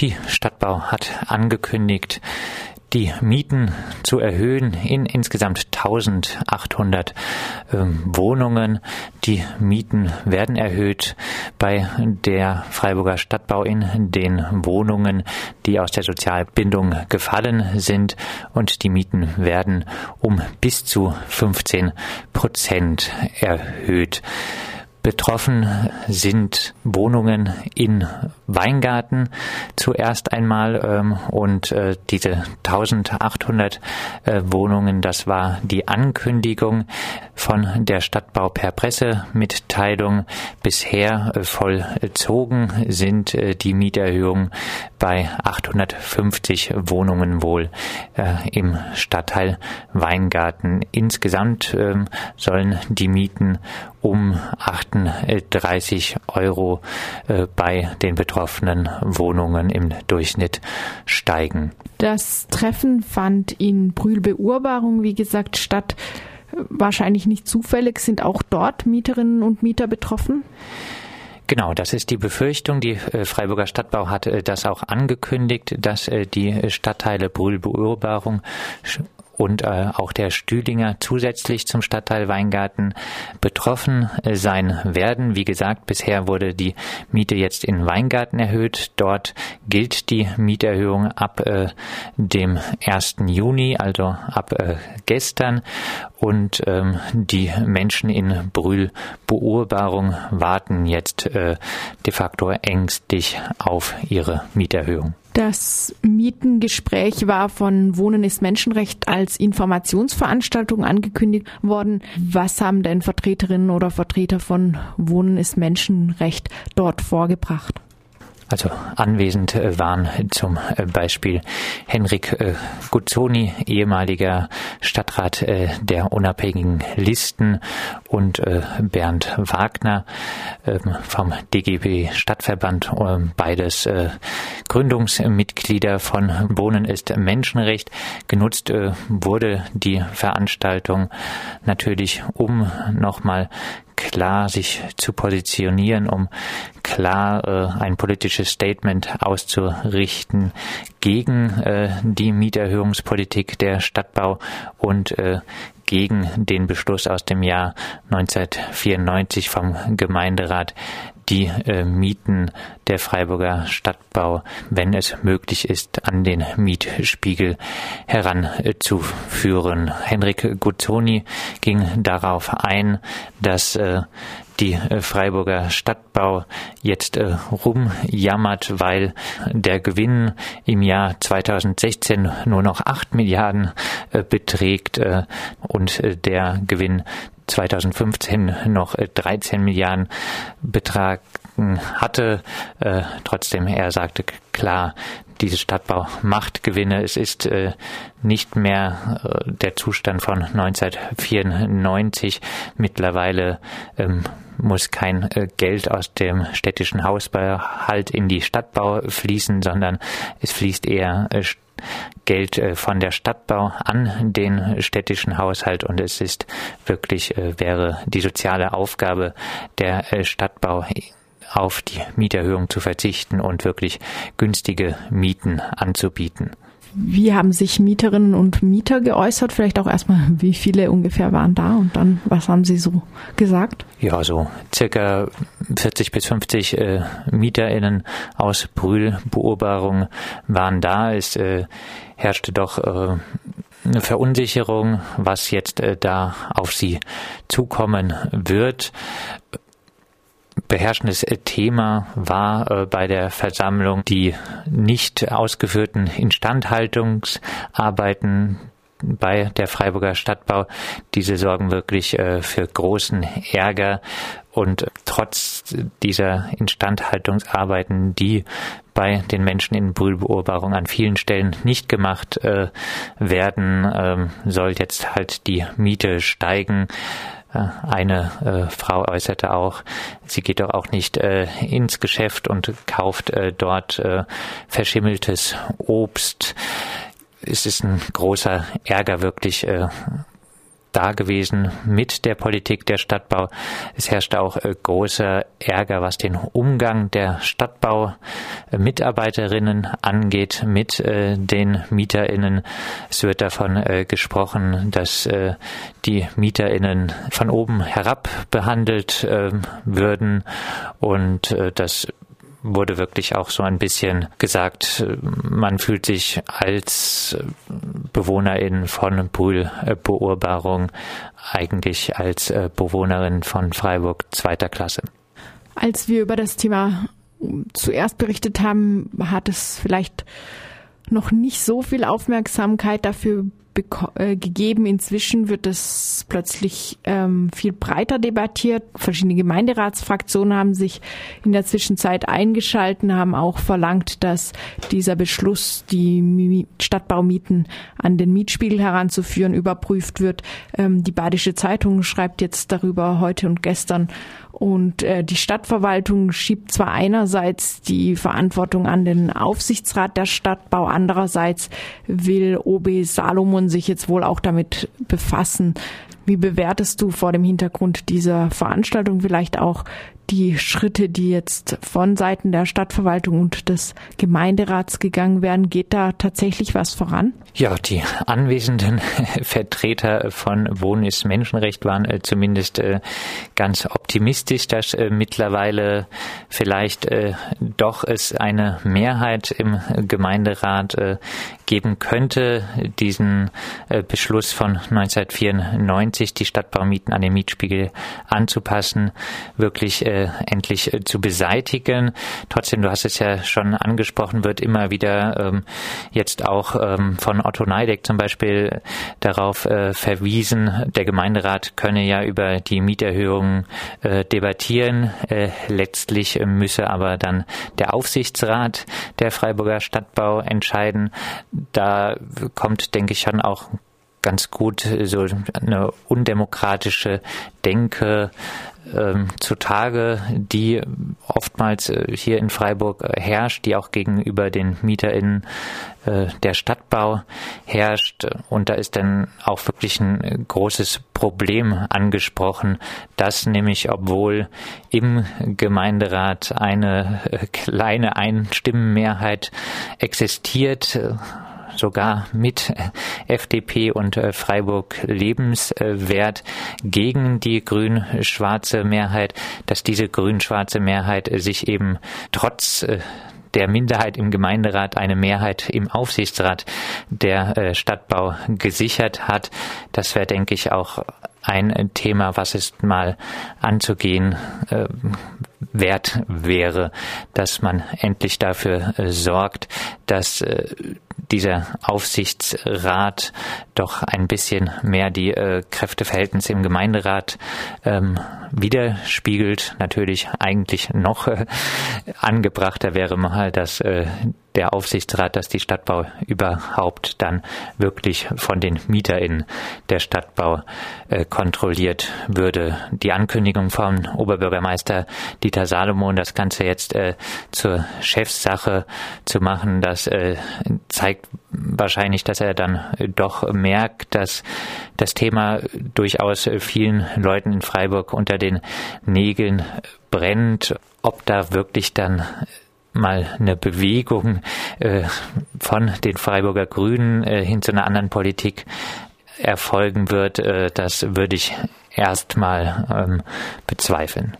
Die Stadtbau hat angekündigt, die Mieten zu erhöhen in insgesamt 1800 ähm, Wohnungen. Die Mieten werden erhöht bei der Freiburger Stadtbau in den Wohnungen, die aus der Sozialbindung gefallen sind und die Mieten werden um bis zu 15 Prozent erhöht. Betroffen sind Wohnungen in Weingarten zuerst einmal ähm, und äh, diese 1800 äh, Wohnungen, das war die Ankündigung von der Stadtbau per Pressemitteilung. Bisher äh, vollzogen sind äh, die Mieterhöhungen bei 850 Wohnungen wohl äh, im Stadtteil Weingarten. Insgesamt ähm, sollen die Mieten um 38 Euro äh, bei den betroffenen Wohnungen im Durchschnitt steigen. Das Treffen fand in Brühl-Beurbarung, wie gesagt, statt. Wahrscheinlich nicht zufällig. Sind auch dort Mieterinnen und Mieter betroffen? Genau, das ist die Befürchtung. Die äh, Freiburger Stadtbau hat äh, das auch angekündigt, dass die Stadtteile Brühl-Beurbarung und äh, auch der Stühlinger zusätzlich zum Stadtteil Weingarten betroffen äh, sein werden. Wie gesagt, bisher wurde die Miete jetzt in Weingarten erhöht. Dort gilt die Mieterhöhung ab äh, dem 1. Juni, also ab äh, gestern. Und ähm, die Menschen in Brühl-Beurbarung warten jetzt äh, de facto ängstlich auf ihre Mieterhöhung. Das Mietengespräch war von Wohnen ist Menschenrecht als Informationsveranstaltung angekündigt worden. Was haben denn Vertreterinnen oder Vertreter von Wohnen ist Menschenrecht dort vorgebracht? Also anwesend äh, waren zum äh, Beispiel Henrik äh, Guzzoni, ehemaliger Stadtrat der unabhängigen Listen und Bernd Wagner ähm, vom DGB Stadtverband, ähm, beides Gründungsmitglieder von Wohnen ist Menschenrecht. Genutzt wurde die Veranstaltung natürlich, um nochmal klar sich zu positionieren, um klar äh, ein politisches Statement auszurichten gegen äh, die Mieterhöhungspolitik der Stadtbau und äh, gegen den Beschluss aus dem Jahr 1994 vom Gemeinderat, die äh, Mieten der Freiburger Stadtbau, wenn es möglich ist, an den Mietspiegel heranzuführen. Henrik Guzzoni ging darauf ein, dass äh, die äh, Freiburger Stadtbau jetzt äh, rumjammert, weil der Gewinn im Jahr 2016 nur noch 8 Milliarden äh, beträgt äh, und äh, der Gewinn 2015 noch 13 äh, Milliarden betragen hatte. Äh, trotzdem, er sagte klar, diese Stadtbau macht Gewinne. Es ist äh, nicht mehr äh, der Zustand von 1994. Mittlerweile ähm, muss kein äh, Geld aus dem städtischen Hausbehalt in die Stadtbau fließen, sondern es fließt eher äh, Geld äh, von der Stadtbau an den städtischen Haushalt und es ist wirklich, äh, wäre die soziale Aufgabe der äh, Stadtbau auf die Mieterhöhung zu verzichten und wirklich günstige Mieten anzubieten. Wie haben sich Mieterinnen und Mieter geäußert? Vielleicht auch erstmal, wie viele ungefähr waren da und dann, was haben sie so gesagt? Ja, so circa 40 bis 50 äh, MieterInnen aus Brühl Beurbarung waren da. Es äh, herrschte doch äh, eine Verunsicherung, was jetzt äh, da auf sie zukommen wird beherrschendes Thema war äh, bei der Versammlung die nicht ausgeführten Instandhaltungsarbeiten bei der Freiburger Stadtbau. Diese sorgen wirklich äh, für großen Ärger und trotz dieser Instandhaltungsarbeiten, die bei den Menschen in Brühlbeurbarung an vielen Stellen nicht gemacht äh, werden, ähm, soll jetzt halt die Miete steigen. Äh, eine äh, Frau äußerte auch, sie geht doch auch nicht äh, ins Geschäft und kauft äh, dort äh, verschimmeltes Obst. Es ist ein großer Ärger wirklich, äh, da gewesen mit der Politik der Stadtbau. Es herrschte auch äh, großer Ärger, was den Umgang der Stadtbau-Mitarbeiterinnen angeht mit äh, den MieterInnen. Es wird davon äh, gesprochen, dass die MieterInnen von oben herab behandelt ähm, würden und dass wurde wirklich auch so ein bisschen gesagt, man fühlt sich als Bewohnerin von Poolbeurbarung eigentlich als äh, Bewohnerin von Freiburg zweiter Klasse. Als wir über das Thema zuerst berichtet haben, hat es vielleicht noch nicht so viel Aufmerksamkeit dafür äh, gegeben. Inzwischen wird es plötzlich ähm, viel breiter debattiert. Verschiedene Gemeinderatsfraktionen haben sich in der Zwischenzeit eingeschalten, haben auch verlangt, dass dieser Beschluss, die Stadtbaumieten an den Mietspiegel heranzuführen, überprüft wird. Ähm, die Badische Zeitung schreibt jetzt darüber heute und gestern und äh, die Stadtverwaltung schiebt zwar einerseits die Verantwortung an den Aufsichtsrat der Stadtbau, andererseits will OB Salomon sich jetzt wohl auch damit befassen. Wie bewertest du vor dem Hintergrund dieser Veranstaltung vielleicht auch die Schritte, die jetzt von Seiten der Stadtverwaltung und des Gemeinderats gegangen werden, geht da tatsächlich was voran? Ja, die anwesenden Vertreter von Wohnen ist Menschenrecht waren äh, zumindest äh, ganz optimistisch, dass äh, mittlerweile vielleicht äh, doch es eine Mehrheit im Gemeinderat äh, geben könnte, diesen äh, Beschluss von 1994, die Stadtbaumieten an den Mietspiegel anzupassen, wirklich äh, endlich äh, zu beseitigen. Trotzdem, du hast es ja schon angesprochen, wird immer wieder ähm, jetzt auch ähm, von Otto Neideck zum Beispiel darauf äh, verwiesen, der Gemeinderat könne ja über die Mieterhöhungen äh, debattieren. Äh, letztlich müsse aber dann der Aufsichtsrat der Freiburger Stadtbau entscheiden. Da kommt, denke ich, schon auch ganz gut so eine undemokratische Denke ähm, zutage, die oftmals äh, hier in Freiburg äh, herrscht, die auch gegenüber den MieterInnen äh, der Stadtbau herrscht. Und da ist dann auch wirklich ein großes Problem angesprochen, dass nämlich, obwohl im Gemeinderat eine äh, kleine Einstimmenmehrheit existiert, äh, sogar mit FDP und äh, Freiburg lebenswert gegen die grün-schwarze Mehrheit, dass diese grün-schwarze Mehrheit sich eben trotz äh, der Minderheit im Gemeinderat eine Mehrheit im Aufsichtsrat der äh, Stadtbau gesichert hat. Das wäre, denke ich, auch ein Thema, was es mal anzugehen äh, wert wäre, dass man endlich dafür äh, sorgt, dass äh, dieser Aufsichtsrat doch ein bisschen mehr die äh, Kräfteverhältnisse im Gemeinderat ähm, widerspiegelt. Natürlich eigentlich noch äh, angebrachter wäre mal, dass äh, der Aufsichtsrat, dass die Stadtbau überhaupt dann wirklich von den MieterInnen der Stadtbau äh, kontrolliert würde. Die Ankündigung vom Oberbürgermeister Dieter Salomon, das Ganze jetzt äh, zur Chefsache zu machen, das äh, zeigt wahrscheinlich, dass er dann doch merkt, dass das Thema durchaus vielen Leuten in Freiburg unter den Nägeln brennt. Ob da wirklich dann mal eine Bewegung äh, von den Freiburger Grünen äh, hin zu einer anderen Politik erfolgen wird, äh, das würde ich erstmal ähm, bezweifeln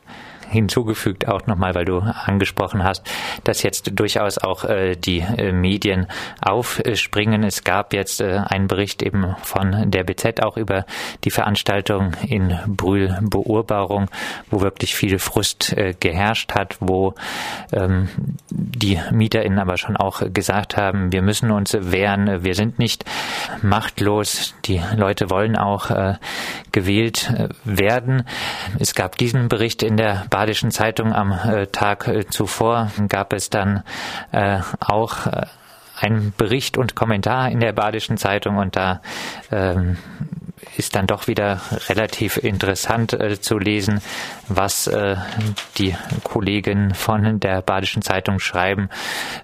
hinzugefügt, auch nochmal, weil du angesprochen hast, dass jetzt durchaus auch äh, die äh, Medien aufspringen. Es gab jetzt äh, einen Bericht eben von der BZ auch über die Veranstaltung in Brühl Beurbarung, wo wirklich viel Frust äh, geherrscht hat, wo ähm, die MieterInnen aber schon auch gesagt haben, wir müssen uns wehren, wir sind nicht machtlos, die Leute wollen auch äh, gewählt äh, werden. Es gab diesen Bericht in der Badischen Zeitung am äh, Tag äh, zuvor gab es dann äh, auch einen Bericht und Kommentar in der Badischen Zeitung und da ähm, ist dann doch wieder relativ interessant äh, zu lesen, was äh, die Kollegen von der Badischen Zeitung schreiben.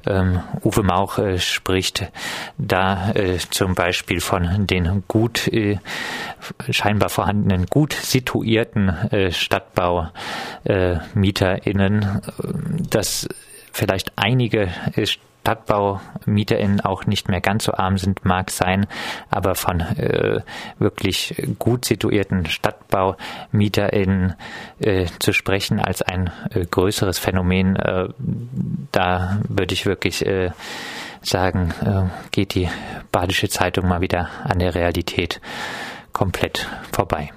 Ähm, Uwe Mauch äh, spricht da äh, zum Beispiel von den gut äh, scheinbar vorhandenen, gut situierten äh, StadtbaumieterInnen, dass vielleicht einige StadtbaumieterInnen auch nicht mehr ganz so arm sind, mag sein, aber von äh, wirklich gut situierten StadtbaumieterInnen äh, zu sprechen als ein äh, größeres Phänomen, äh, da würde ich wirklich äh, sagen, äh, geht die Badische Zeitung mal wieder an der Realität komplett vorbei.